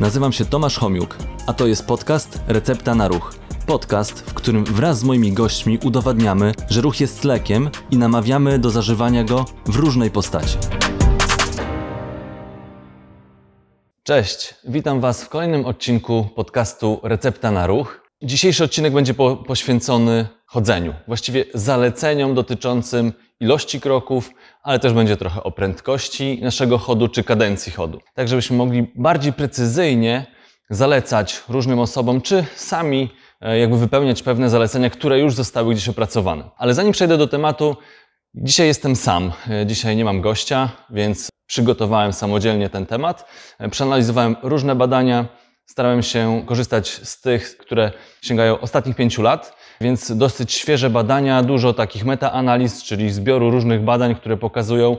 Nazywam się Tomasz Homiuk, a to jest podcast Recepta na Ruch. Podcast, w którym wraz z moimi gośćmi udowadniamy, że ruch jest lekiem i namawiamy do zażywania go w różnej postaci. Cześć, witam Was w kolejnym odcinku podcastu Recepta na Ruch. Dzisiejszy odcinek będzie po, poświęcony chodzeniu, właściwie zaleceniom dotyczącym ilości kroków, ale też będzie trochę o prędkości naszego chodu czy kadencji chodu. Tak, żebyśmy mogli bardziej precyzyjnie zalecać różnym osobom, czy sami e, jakby wypełniać pewne zalecenia, które już zostały gdzieś opracowane. Ale zanim przejdę do tematu, dzisiaj jestem sam. E, Dzisiaj nie mam gościa, więc przygotowałem samodzielnie ten temat. E, Przeanalizowałem różne badania, starałem się korzystać z tych, które sięgają ostatnich pięciu lat, więc dosyć świeże badania, dużo takich metaanaliz, czyli zbioru różnych badań, które pokazują,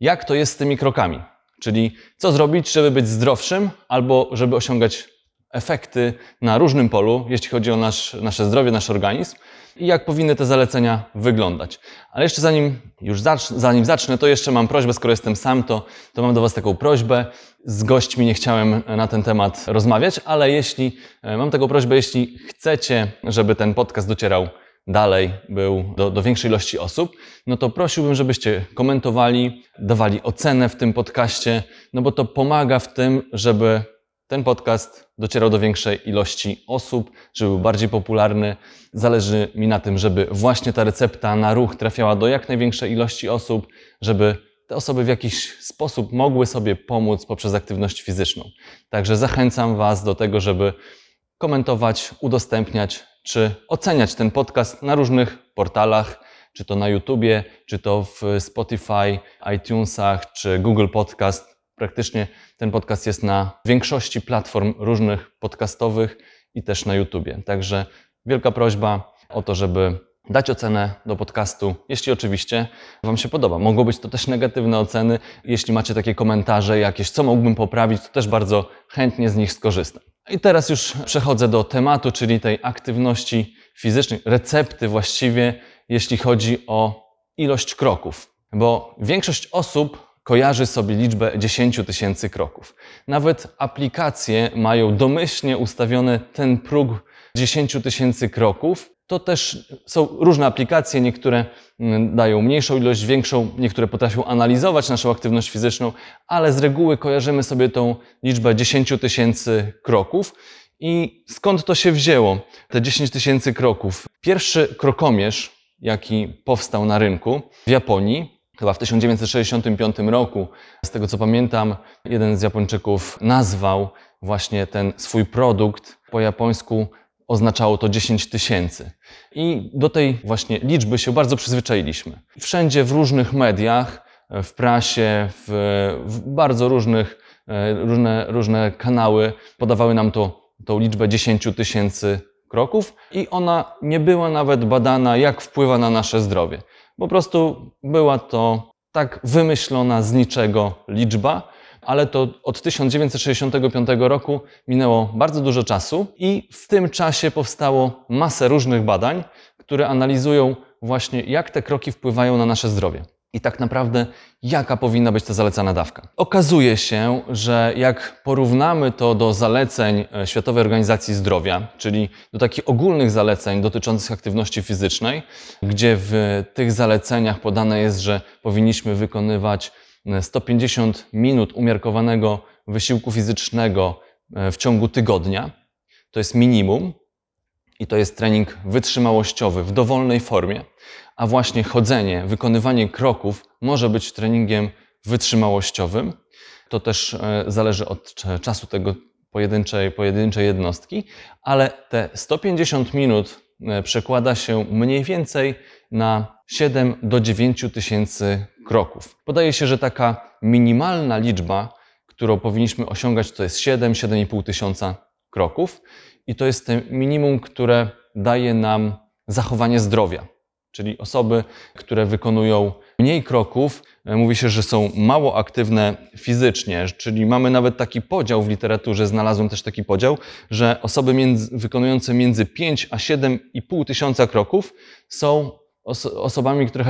jak to jest z tymi krokami. Czyli co zrobić, żeby być zdrowszym, albo żeby osiągać efekty na różnym polu, jeśli chodzi o nasz, nasze zdrowie, nasz organizm i jak powinny te zalecenia wyglądać. Ale jeszcze zanim już zacz, zanim zacznę, to jeszcze mam prośbę, skoro jestem sam, to, to mam do Was taką prośbę. Z gośćmi nie chciałem na ten temat rozmawiać, ale jeśli e, mam taką prośbę, jeśli chcecie, żeby ten podcast docierał dalej, był do, do większej ilości osób, no to prosiłbym, żebyście komentowali, dawali ocenę w tym podcaście, no bo to pomaga w tym, żeby ten podcast docierał do większej ilości osób, żeby był bardziej popularny. Zależy mi na tym, żeby właśnie ta recepta na ruch trafiała do jak największej ilości osób, żeby te osoby w jakiś sposób mogły sobie pomóc poprzez aktywność fizyczną. Także zachęcam Was do tego, żeby komentować, udostępniać czy oceniać ten podcast na różnych portalach, czy to na YouTubie, czy to w Spotify, iTunesach, czy Google Podcast. Praktycznie ten podcast jest na większości platform różnych podcastowych i też na YouTubie. Także wielka prośba o to, żeby dać ocenę do podcastu, jeśli oczywiście Wam się podoba. Mogą być to też negatywne oceny. Jeśli macie takie komentarze jakieś, co mógłbym poprawić, to też bardzo chętnie z nich skorzystam. I teraz już przechodzę do tematu, czyli tej aktywności fizycznej, recepty właściwie, jeśli chodzi o ilość kroków. Bo większość osób kojarzy sobie liczbę 10 tysięcy kroków. Nawet aplikacje mają domyślnie ustawiony ten próg 10 tysięcy kroków. To też są różne aplikacje, niektóre mm, dają mniejszą ilość, większą, niektóre potrafią analizować naszą aktywność fizyczną, ale z reguły kojarzymy sobie tą liczbę 10 tysięcy kroków. I skąd to się wzięło, te 10 tysięcy kroków? Pierwszy krokomierz, jaki powstał na rynku w Japonii, chyba w 1965 roku, z tego co pamiętam, jeden z Japończyków nazwał właśnie ten swój produkt po japońsku oznaczało to 10 tysięcy. I do tej właśnie liczby się bardzo przyzwyczailiśmy. Wszędzie w różnych mediach, w prasie, w, w bardzo różnych, e, różne, różne kanały podawały nam to, tą liczbę 10 tysięcy kroków i ona nie była nawet badana, jak wpływa na nasze zdrowie. Po prostu była to tak wymyślona z niczego liczba, ale to od 1965 roku minęło bardzo dużo czasu i w tym czasie powstało masę różnych badań, które analizują właśnie, jak te kroki wpływają na nasze zdrowie. I tak naprawdę, jaka powinna być ta zalecana dawka? Okazuje się, że jak porównamy to do zaleceń e, Światowej Organizacji Zdrowia, czyli do takich ogólnych zaleceń dotyczących aktywności fizycznej, gdzie w tych zaleceniach podane jest, że powinniśmy wykonywać 150 minut umiarkowanego wysiłku fizycznego e, w ciągu tygodnia. To jest minimum i to jest trening wytrzymałościowy w dowolnej formie, a właśnie chodzenie, wykonywanie kroków może być treningiem wytrzymałościowym. To też e, zależy od czasu tego pojedynczej, pojedynczej jednostki, ale te 150 minut e, przekłada się mniej więcej na 7 do 9 tysięcy kroków. Podaje się, że taka minimalna liczba, którą powinniśmy osiągać, to jest 7-7,5 tysiąca kroków i to jest te minimum, które daje nam zachowanie zdrowia. Czyli osoby, które wykonują mniej kroków, e, mówi się, że są mało aktywne fizycznie, czyli mamy nawet taki podział w literaturze, znalazłem też taki podział, że osoby między, wykonujące między 5 a 7,5 tysiąca kroków są oso osobami, które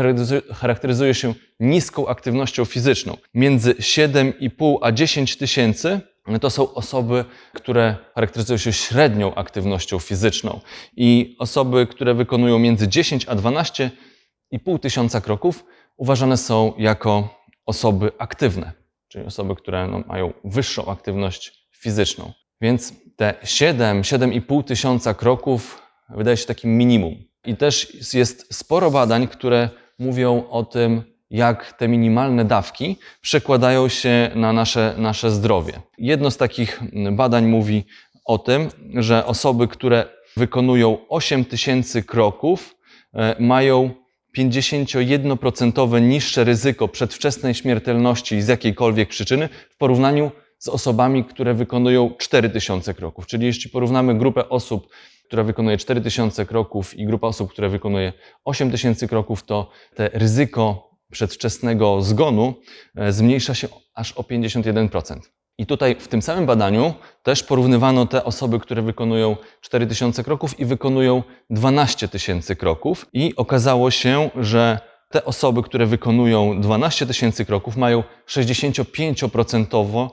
charakteryzują się niską aktywnością fizyczną. Między 7,5 a 10 tysięcy to są osoby, które charakteryzują się średnią aktywnością fizyczną i osoby, które wykonują między 10 a 12,5 tysiąca kroków, uważane są jako osoby aktywne, czyli osoby, które no, mają wyższą aktywność fizyczną. Więc te 7, 7,5 tysiąca kroków wydaje się takim minimum. I też jest sporo badań, które mówią o tym, jak te minimalne dawki przekładają się na nasze, nasze zdrowie. Jedno z takich badań mówi o tym, że osoby, które wykonują 8 tysięcy kroków, e, mają 51% niższe ryzyko przedwczesnej śmiertelności z jakiejkolwiek przyczyny w porównaniu z osobami, które wykonują 4000 kroków. Czyli jeśli porównamy grupę osób, która wykonuje 4000 kroków i grupa osób, która wykonuje 8000 kroków, to te ryzyko przedwczesnego zgonu e, zmniejsza się aż o 51%. I tutaj w tym samym badaniu też porównywano te osoby, które wykonują 4000 kroków i wykonują 12 tysięcy kroków. I okazało się, że te osoby, które wykonują 12 tysięcy kroków, mają 65% E,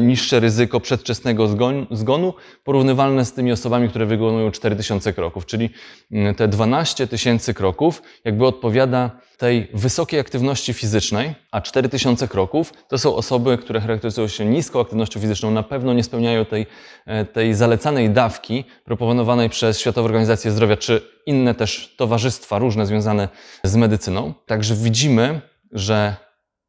niższe ryzyko przedwczesnego zgonu, porównywalne z tymi osobami, które wykonują 4000 kroków. Czyli mm, te 12 tysięcy kroków jakby odpowiada tej wysokiej aktywności fizycznej, a 4000 kroków to są osoby, które charakteryzują się niską aktywnością fizyczną, na pewno nie spełniają tej, e, tej zalecanej dawki proponowanej przez Światową Organizację Zdrowia, czy inne też towarzystwa różne związane z medycyną. Także widzimy, że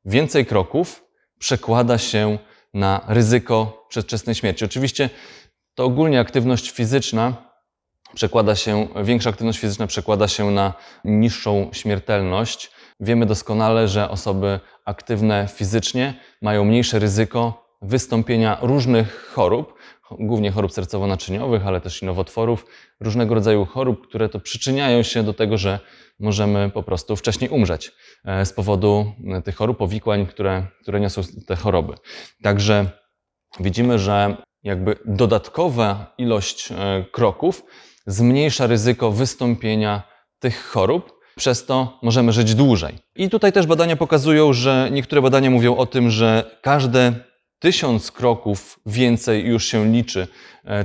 więcej kroków przekłada się na ryzyko przedwczesnej śmierci. Oczywiście to ogólnie aktywność fizyczna przekłada się, większa aktywność fizyczna przekłada się na niższą śmiertelność. Wiemy doskonale, że osoby aktywne fizycznie mają mniejsze ryzyko wystąpienia różnych chorób, głównie chorób sercowo-naczyniowych, ale też i nowotworów, różnego rodzaju chorób, które to przyczyniają się do tego, że możemy po prostu wcześniej umrzeć e, z powodu e, tych chorób, powikłań, które, które niosą te choroby. Także widzimy, że jakby dodatkowa ilość e, kroków zmniejsza ryzyko wystąpienia tych chorób, przez to możemy żyć dłużej. I tutaj też badania pokazują, że niektóre badania mówią o tym, że każde tysiąc kroków więcej już się liczy,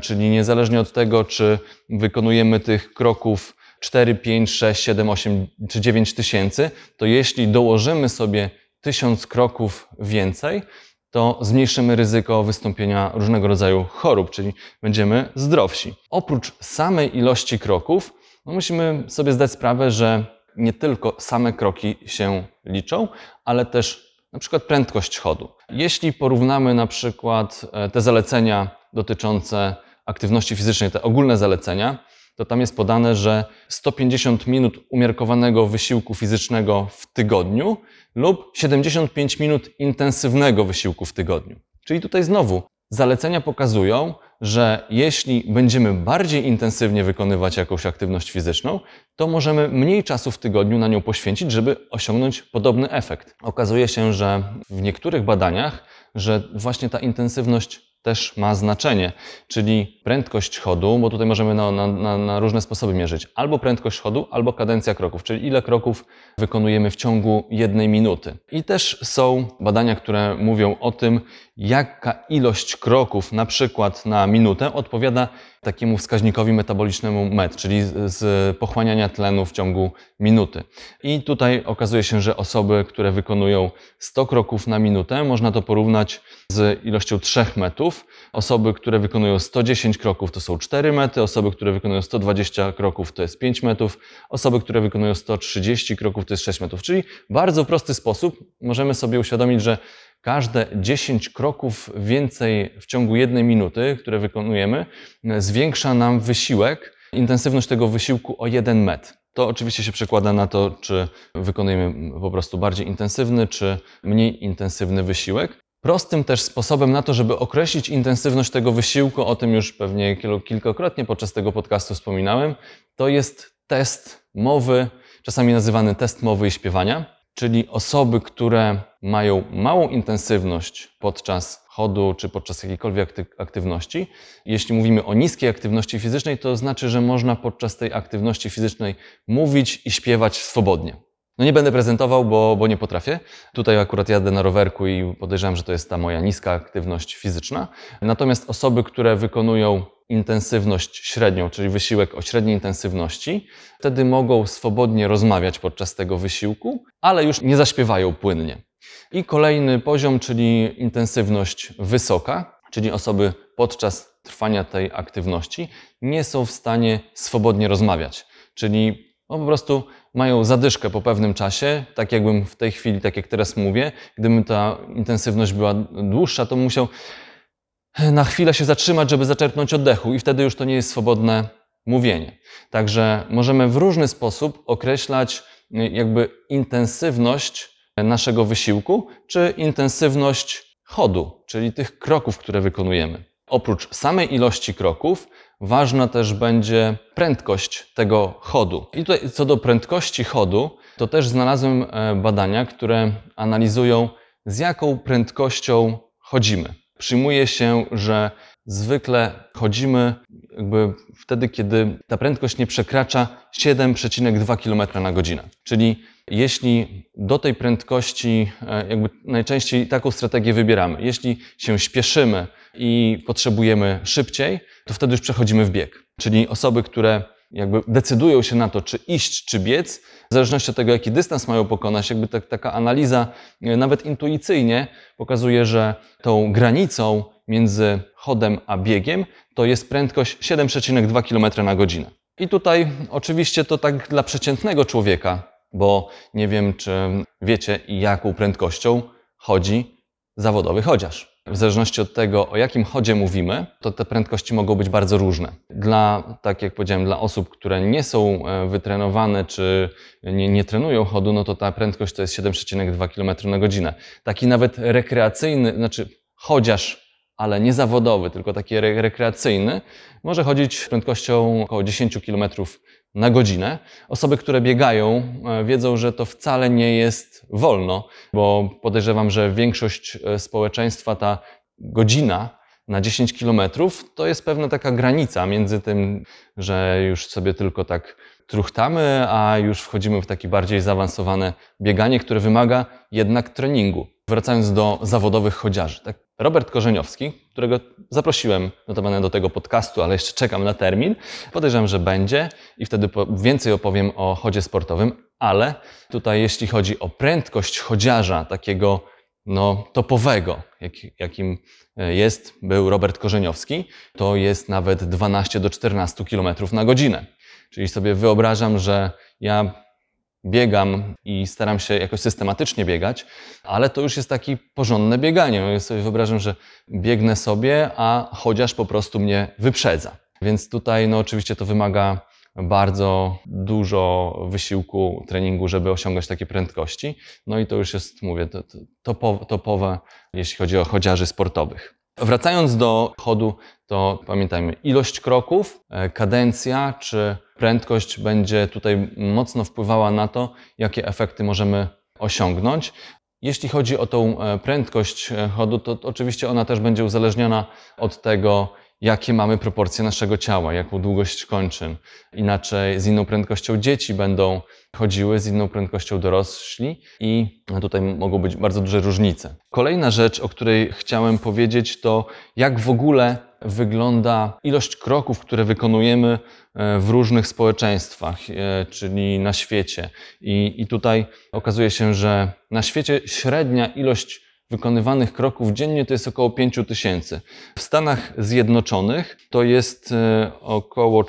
czyli niezależnie od tego, czy wykonujemy tych kroków 4, 5, 6, 7, 8 czy 9 tysięcy, to jeśli dołożymy sobie tysiąc kroków więcej, to zmniejszymy ryzyko wystąpienia różnego rodzaju chorób, czyli będziemy zdrowsi. Oprócz samej ilości kroków, no musimy sobie zdać sprawę, że nie tylko same kroki się liczą, ale też na przykład prędkość chodu. Jeśli porównamy na przykład e, te zalecenia dotyczące aktywności fizycznej, te ogólne zalecenia, to tam jest podane, że 150 minut umiarkowanego wysiłku fizycznego w tygodniu lub 75 minut intensywnego wysiłku w tygodniu. Czyli tutaj znowu zalecenia pokazują, że jeśli będziemy bardziej intensywnie wykonywać jakąś aktywność fizyczną, to możemy mniej czasu w tygodniu na nią poświęcić, żeby osiągnąć podobny efekt. Okazuje się, że w niektórych badaniach, że właśnie ta intensywność też ma znaczenie, czyli prędkość chodu, bo tutaj możemy na, na, na, różne sposoby mierzyć, albo prędkość chodu, albo kadencja kroków, czyli ile kroków wykonujemy w ciągu jednej minuty. I też są badania, które mówią o tym, jaka ilość kroków na przykład na minutę odpowiada takiemu wskaźnikowi metabolicznemu MET, czyli z pochłaniania tlenu w ciągu minuty. I tutaj okazuje się, że osoby, które wykonują 100 kroków na minutę, można to porównać z ilością 3 metów. Osoby, które wykonują 110 kroków, to są 4 mety. Osoby, które wykonują 120 kroków, to jest 5 metrów. Osoby, które wykonują 130 kroków, to jest 6 metrów. Czyli bardzo prosty sposób możemy sobie uświadomić, że każde 10 kroków więcej w ciągu jednej minuty, które wykonujemy, zwiększa nam wysiłek, intensywność tego wysiłku o 1 metr. To oczywiście się przekłada na to, czy wykonujemy po prostu bardziej intensywny, czy mniej intensywny wysiłek. Prostym też sposobem na to, żeby określić intensywność tego wysiłku, o tym już pewnie kilkakrotnie podczas tego podcastu wspominałem, to jest test mowy, czasami nazywany test mowy i śpiewania czyli osoby, które mają małą intensywność podczas chodu czy podczas jakiejkolwiek aktywności. Jeśli mówimy o niskiej aktywności fizycznej, to znaczy, że można podczas tej aktywności fizycznej mówić i śpiewać swobodnie. No nie będę prezentował, bo, bo nie potrafię. Tutaj akurat jadę na rowerku i podejrzewam, że to jest ta moja niska aktywność fizyczna. Natomiast osoby, które wykonują intensywność średnią, czyli wysiłek o średniej intensywności, wtedy mogą swobodnie rozmawiać podczas tego wysiłku, ale już nie zaśpiewają płynnie. I kolejny poziom, czyli intensywność wysoka, czyli osoby podczas trwania tej aktywności nie są w stanie swobodnie rozmawiać. Czyli no po prostu mają zadyszkę po pewnym czasie, tak jakbym w tej chwili, tak jak teraz mówię, gdyby ta intensywność była dłuższa, to musiał na chwilę się zatrzymać, żeby zaczerpnąć oddechu i wtedy już to nie jest swobodne mówienie. Także możemy w różny sposób określać y, jakby intensywność naszego wysiłku, czy intensywność chodu, czyli tych kroków, które wykonujemy. Oprócz samej ilości kroków, ważna też będzie prędkość tego chodu. I tutaj co do prędkości chodu, to też znalazłem e, badania, które analizują, z jaką prędkością chodzimy. Przyjmuje się, że zwykle chodzimy jakby wtedy, kiedy ta prędkość nie przekracza 7,2 km na godzinę. Czyli jeśli do tej prędkości, e, jakby najczęściej taką strategię wybieramy, jeśli się śpieszymy i potrzebujemy szybciej, to wtedy już przechodzimy w bieg. Czyli osoby, które jakby decydują się na to, czy iść, czy biec, w zależności od tego, jaki dystans mają pokonać, jakby tak, taka analiza e, nawet intuicyjnie pokazuje, że tą granicą między chodem a biegiem to jest prędkość 7,2 km na godzinę. I tutaj oczywiście to tak dla przeciętnego człowieka, bo nie wiem, czy wiecie, jaką prędkością chodzi zawodowy chodziarz. W zależności od tego, o jakim chodzie mówimy, to te prędkości mogą być bardzo różne. Dla, tak jak powiedziałem, dla osób, które nie są e, wytrenowane czy nie, nie trenują chodu, no to ta prędkość to jest 7,2 km na godzinę. Taki nawet rekreacyjny, znaczy chodziarz, ale nie zawodowy, tylko taki re rekreacyjny, może chodzić prędkością około 10 km na godzinę. Osoby, które biegają, e, wiedzą, że to wcale nie jest wolno, bo podejrzewam, że większość e, społeczeństwa ta godzina na 10 kilometrów to jest pewna taka granica między tym, że już sobie tylko tak truchtamy, a już wchodzimy w takie bardziej zaawansowane bieganie, które wymaga jednak treningu. Wracając do zawodowych chodziarzy. Tak? Robert Korzeniowski, którego zaprosiłem notabene do tego podcastu, ale jeszcze czekam na termin. Podejrzewam, że będzie i wtedy więcej opowiem o chodzie sportowym, ale tutaj jeśli chodzi o prędkość chodziarza takiego no, topowego, jak, jakim e, jest, był Robert Korzeniowski, to jest nawet 12 do 14 km na godzinę. Czyli sobie wyobrażam, że ja biegam i staram się jakoś systematycznie biegać, ale to już jest takie porządne bieganie. Ja sobie wyobrażam, że biegnę sobie, a chociaż po prostu mnie wyprzedza. Więc tutaj no oczywiście to wymaga bardzo dużo wysiłku, treningu, żeby osiągać takie prędkości. No i to już jest, mówię, topowe, jeśli chodzi o chodziarzy sportowych. Wracając do chodu, to pamiętajmy, ilość kroków, e, kadencja czy prędkość będzie tutaj mocno wpływała na to, jakie efekty możemy osiągnąć. Jeśli chodzi o tą e, prędkość e, chodu, to oczywiście ona też będzie uzależniona od tego, jakie mamy proporcje naszego ciała, jaką długość kończyn. Inaczej z inną prędkością dzieci będą chodziły, z inną prędkością dorośli i tutaj mogą być bardzo duże różnice. Kolejna rzecz, o której chciałem powiedzieć, to jak w ogóle wygląda ilość kroków, które wykonujemy e, w różnych społeczeństwach, e, czyli na świecie. I, I tutaj okazuje się, że na świecie średnia ilość wykonywanych kroków dziennie to jest około 5 tysięcy. W Stanach Zjednoczonych to jest e, około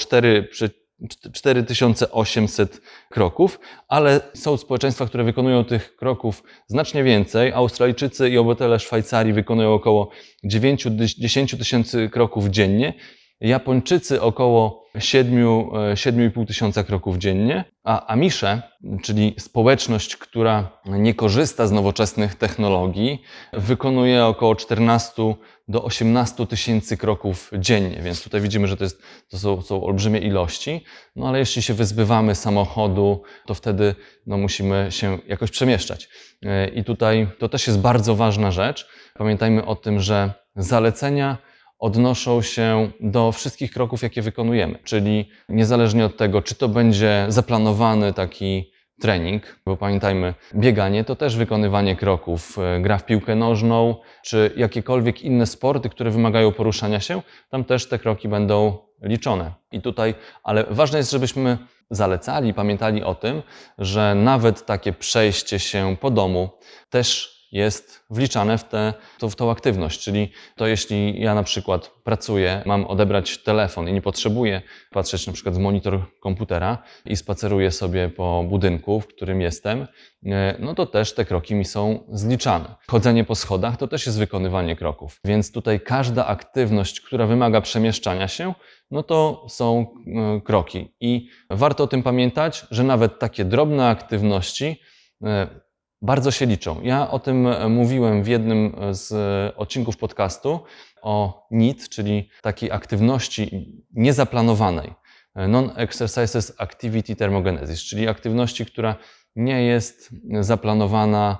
4800 kroków, ale są społeczeństwa, które wykonują tych kroków znacznie więcej. Australijczycy i obywatele Szwajcarii wykonują około 9-10 tysięcy kroków dziennie. Japończycy około 7,5 e, tysiąca kroków dziennie, a Amisze, czyli społeczność, która nie korzysta z nowoczesnych technologii, wykonuje około 14 do 18 tysięcy kroków dziennie, więc tutaj widzimy, że to, jest, to są, są, olbrzymie ilości, no ale jeśli się wyzbywamy samochodu, to wtedy no, musimy się jakoś przemieszczać. E, I tutaj to też jest bardzo ważna rzecz. Pamiętajmy o tym, że zalecenia odnoszą się do wszystkich kroków, jakie wykonujemy. Czyli niezależnie od tego, czy to będzie zaplanowany taki trening, bo pamiętajmy, bieganie to też wykonywanie kroków, e, gra w piłkę nożną, czy jakiekolwiek inne sporty, które wymagają poruszania się, tam też te kroki będą liczone. I tutaj, ale ważne jest, żebyśmy zalecali, pamiętali o tym, że nawet takie przejście się po domu też jest wliczane w, tę w tą aktywność. Czyli to jeśli ja na przykład pracuję, mam odebrać telefon i nie potrzebuję patrzeć na przykład w monitor komputera i spaceruję sobie po budynku, w którym jestem, e, no to też te kroki mi są zliczane. Chodzenie po schodach to też jest wykonywanie kroków. Więc tutaj każda aktywność, która wymaga przemieszczania się, no to są e, kroki. I warto o tym pamiętać, że nawet takie drobne aktywności e, bardzo się liczą. Ja o tym e, mówiłem w jednym z odcinków podcastu o NEAT, czyli takiej aktywności niezaplanowanej. Non-Exercises Activity Thermogenesis, czyli aktywności, która nie jest zaplanowana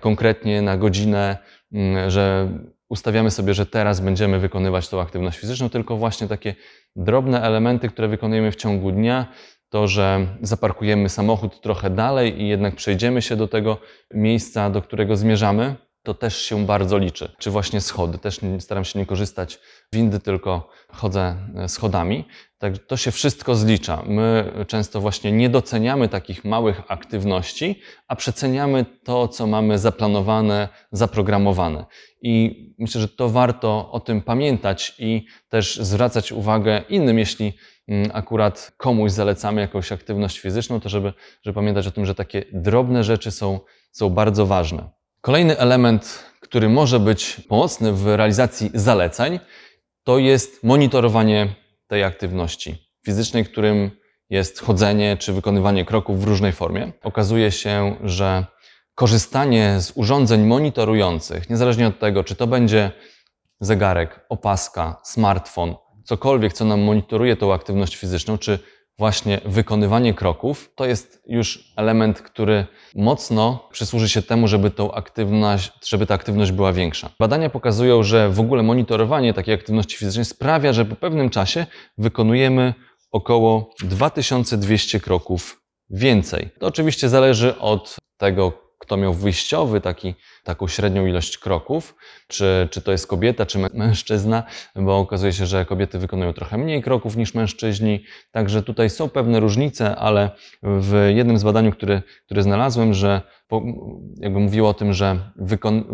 konkretnie na godzinę, że ustawiamy sobie, że teraz będziemy wykonywać tą aktywność fizyczną, tylko właśnie takie drobne elementy, które wykonujemy w ciągu dnia, to, że zaparkujemy samochód trochę dalej i jednak przejdziemy się do tego miejsca, do którego zmierzamy, to też się bardzo liczy. Czy właśnie schody. Też staram się nie korzystać windy, tylko chodzę e, schodami. Tak, to się wszystko zlicza. My często właśnie nie doceniamy takich małych aktywności, a przeceniamy to, co mamy zaplanowane, zaprogramowane. I myślę, że to warto o tym pamiętać i też zwracać uwagę innym, jeśli akurat komuś zalecamy jakąś aktywność fizyczną, to żeby, żeby pamiętać o tym, że takie drobne rzeczy są, są bardzo ważne. Kolejny element, który może być pomocny w realizacji zaleceń, to jest monitorowanie tej aktywności fizycznej, którym jest chodzenie czy wykonywanie kroków w różnej formie. Okazuje się, że korzystanie z urządzeń monitorujących, niezależnie od tego, czy to będzie zegarek, opaska, smartfon, cokolwiek, co nam monitoruje tą aktywność fizyczną, czy właśnie wykonywanie kroków, to jest już element, który mocno przysłuży się temu, żeby, tą aktywność, żeby ta aktywność była większa. Badania pokazują, że w ogóle monitorowanie takiej aktywności fizycznej sprawia, że po pewnym czasie wykonujemy około 2200 kroków więcej. To oczywiście zależy od tego, kto miał wyjściowy taki, taką średnią ilość kroków, czy, czy to jest kobieta, czy mężczyzna, bo okazuje się, że kobiety wykonują trochę mniej kroków niż mężczyźni, także tutaj są pewne różnice, ale w jednym z badań, które, które znalazłem, że jakby mówiło o tym, że,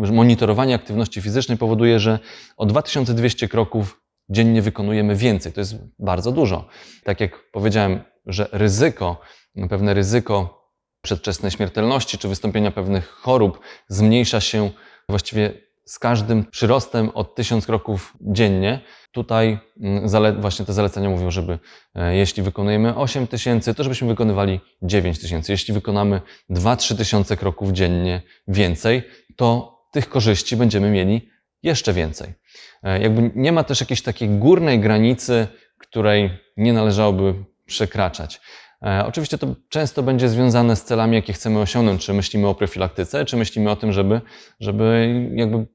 że monitorowanie aktywności fizycznej powoduje, że o 2200 kroków dziennie wykonujemy więcej. To jest bardzo dużo. Tak jak powiedziałem, że ryzyko, pewne ryzyko przedwczesnej śmiertelności czy wystąpienia pewnych chorób zmniejsza się właściwie z każdym przyrostem od 1000 kroków dziennie. Tutaj mm, właśnie te zalecenia mówią, żeby e, jeśli wykonujemy 8 tysięcy, to żebyśmy wykonywali 9 tysięcy. Jeśli wykonamy 2-3 tysiące kroków dziennie więcej, to tych korzyści będziemy mieli jeszcze więcej. E, jakby nie ma też jakiejś takiej górnej granicy, której nie należałoby przekraczać. E, oczywiście to często będzie związane z celami, jakie chcemy osiągnąć. Czy myślimy o profilaktyce, czy myślimy o tym, żeby, żeby jakby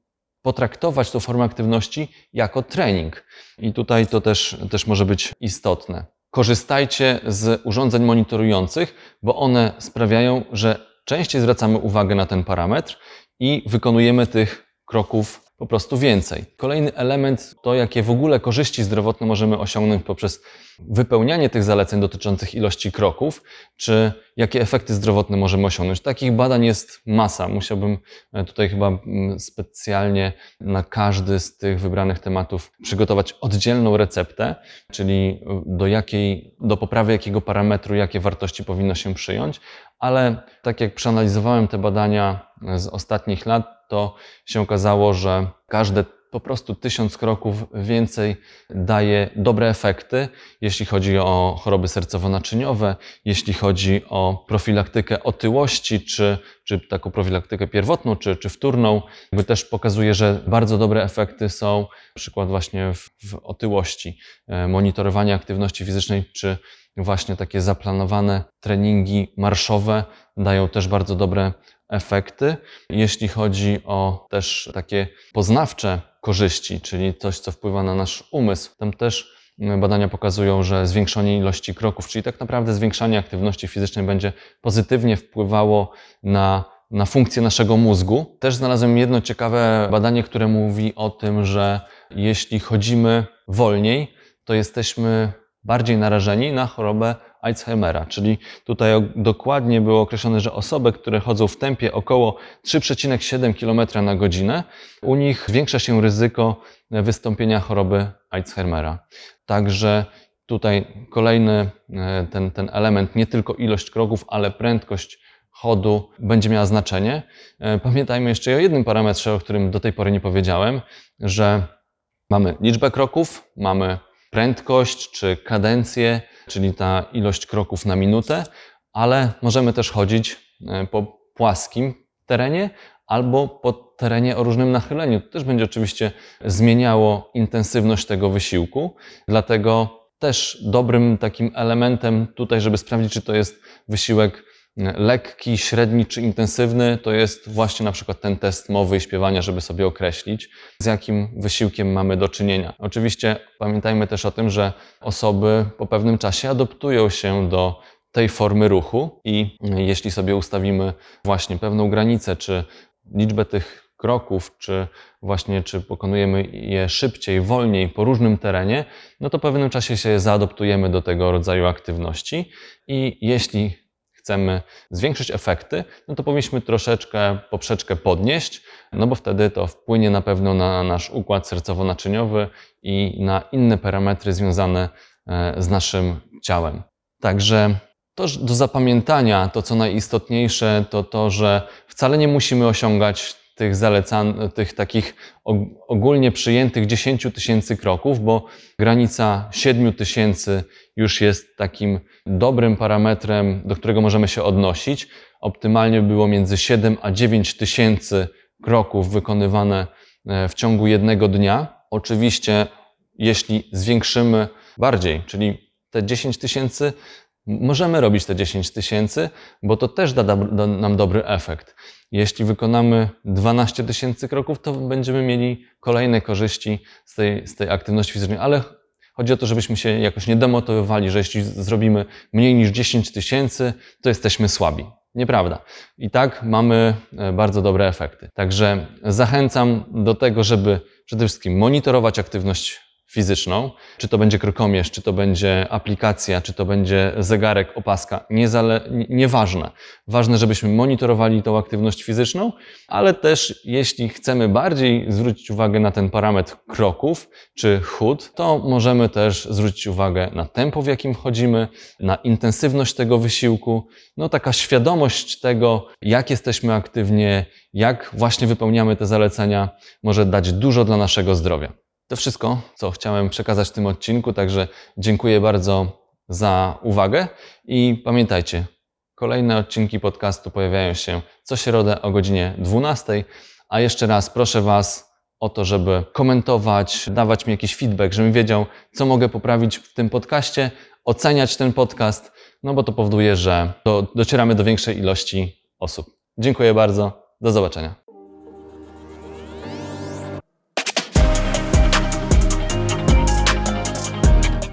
potraktować tą formę aktywności jako trening. I tutaj to też, też może być istotne. Korzystajcie z urządzeń monitorujących, bo one sprawiają, że częściej zwracamy uwagę na ten parametr i wykonujemy tych kroków po prostu więcej. Kolejny element to, jakie w ogóle korzyści zdrowotne możemy osiągnąć poprzez wypełnianie tych zaleceń dotyczących ilości kroków, czy jakie efekty zdrowotne możemy osiągnąć. Takich badań jest masa. Musiałbym e, tutaj chyba mm, specjalnie na każdy z tych wybranych tematów przygotować oddzielną receptę, czyli e, do jakiej, do poprawy jakiego parametru, jakie wartości powinno się przyjąć, ale tak jak przeanalizowałem te badania z ostatnich lat, to się okazało, że każde po prostu tysiąc kroków więcej daje dobre efekty, jeśli chodzi o choroby sercowo-naczyniowe, jeśli chodzi o profilaktykę otyłości, czy, czy taką profilaktykę pierwotną, czy, czy wtórną. Jakby też pokazuje, że bardzo dobre efekty są, przykład właśnie w, w otyłości, e, monitorowanie aktywności fizycznej, czy właśnie takie zaplanowane treningi marszowe dają też bardzo dobre efekty. Jeśli chodzi o też takie poznawcze korzyści, czyli coś, co wpływa na nasz umysł, tam też badania pokazują, że zwiększenie ilości kroków, czyli tak naprawdę zwiększanie aktywności fizycznej będzie pozytywnie wpływało na, na funkcję naszego mózgu. Też znalazłem jedno ciekawe badanie, które mówi o tym, że jeśli chodzimy wolniej, to jesteśmy bardziej narażeni na chorobę Alzheimera, czyli tutaj dokładnie było określone, że osoby, które chodzą w tempie około 3,7 km na godzinę, u nich zwiększa się ryzyko wystąpienia choroby Alzheimera. Także tutaj kolejny e, ten, ten element, nie tylko ilość kroków, ale prędkość chodu będzie miała znaczenie. E, Pamiętajmy jeszcze o jednym parametrze, o którym do tej pory nie powiedziałem, że mamy liczbę kroków, mamy prędkość czy kadencję, czyli ta ilość kroków na minutę, ale możemy też chodzić e, po płaskim terenie albo po terenie o różnym nachyleniu. To też będzie oczywiście zmieniało intensywność tego wysiłku, dlatego też dobrym takim elementem tutaj, żeby sprawdzić, czy to jest wysiłek lekki, średni czy intensywny, to jest właśnie na przykład ten test mowy i śpiewania, żeby sobie określić, z jakim wysiłkiem mamy do czynienia. Oczywiście pamiętajmy też o tym, że osoby po pewnym czasie adoptują się do tej formy ruchu i jeśli sobie ustawimy właśnie pewną granicę, czy liczbę tych kroków, czy właśnie czy pokonujemy je szybciej, wolniej, po różnym terenie, no to po pewnym czasie się zaadoptujemy do tego rodzaju aktywności i jeśli chcemy zwiększyć efekty, no to powinniśmy troszeczkę poprzeczkę podnieść, no bo wtedy to wpłynie na pewno na nasz układ sercowo-naczyniowy i na inne parametry związane e, z naszym ciałem. Także to do zapamiętania, to co najistotniejsze, to to, że wcale nie musimy osiągać tych zalecan, tych takich og- ogólnie przyjętych 10 tysięcy kroków, bo granica 7 tysięcy już jest takim dobrym parametrem, do którego możemy się odnosić. Optymalnie by było między 7 a 9 tysięcy kroków wykonywane e, w ciągu jednego dnia. Oczywiście, jeśli zwiększymy bardziej, czyli te 10 tysięcy, możemy robić te 10 tysięcy, bo to też da, da nam dobry efekt. Jeśli wykonamy 12 tysięcy kroków, to będziemy mieli kolejne korzyści z tej, z tej aktywności fizycznej, ale chodzi o to, żebyśmy się jakoś nie demotywowali, że jeśli zrobimy mniej niż 10 tysięcy, to jesteśmy słabi. Nieprawda. I tak mamy e, bardzo dobre efekty. Także zachęcam do tego, żeby przede wszystkim monitorować aktywność fizyczną, czy to będzie krokomierz, czy to będzie aplikacja, czy to będzie zegarek, opaska, niezale, nie- nieważne. Ważne, żebyśmy monitorowali tą aktywność fizyczną, ale też jeśli chcemy bardziej zwrócić uwagę na ten parametr kroków czy chód, to możemy też zwrócić uwagę na tempo, w jakim chodzimy, na intensywność tego wysiłku, no taka świadomość tego, jak jesteśmy aktywnie, jak właśnie wypełniamy te zalecenia, może dać dużo dla naszego zdrowia. To wszystko, co chciałem przekazać w tym odcinku, także dziękuję bardzo za uwagę i pamiętajcie, kolejne odcinki podcastu pojawiają się co środę o godzinie 12, a jeszcze raz proszę Was o to, żeby komentować, dawać mi jakiś feedback, żebym wiedział, co mogę poprawić w tym podcaście, oceniać ten podcast, no bo to powoduje, że do, docieramy do większej ilości osób. Dziękuję bardzo, do zobaczenia.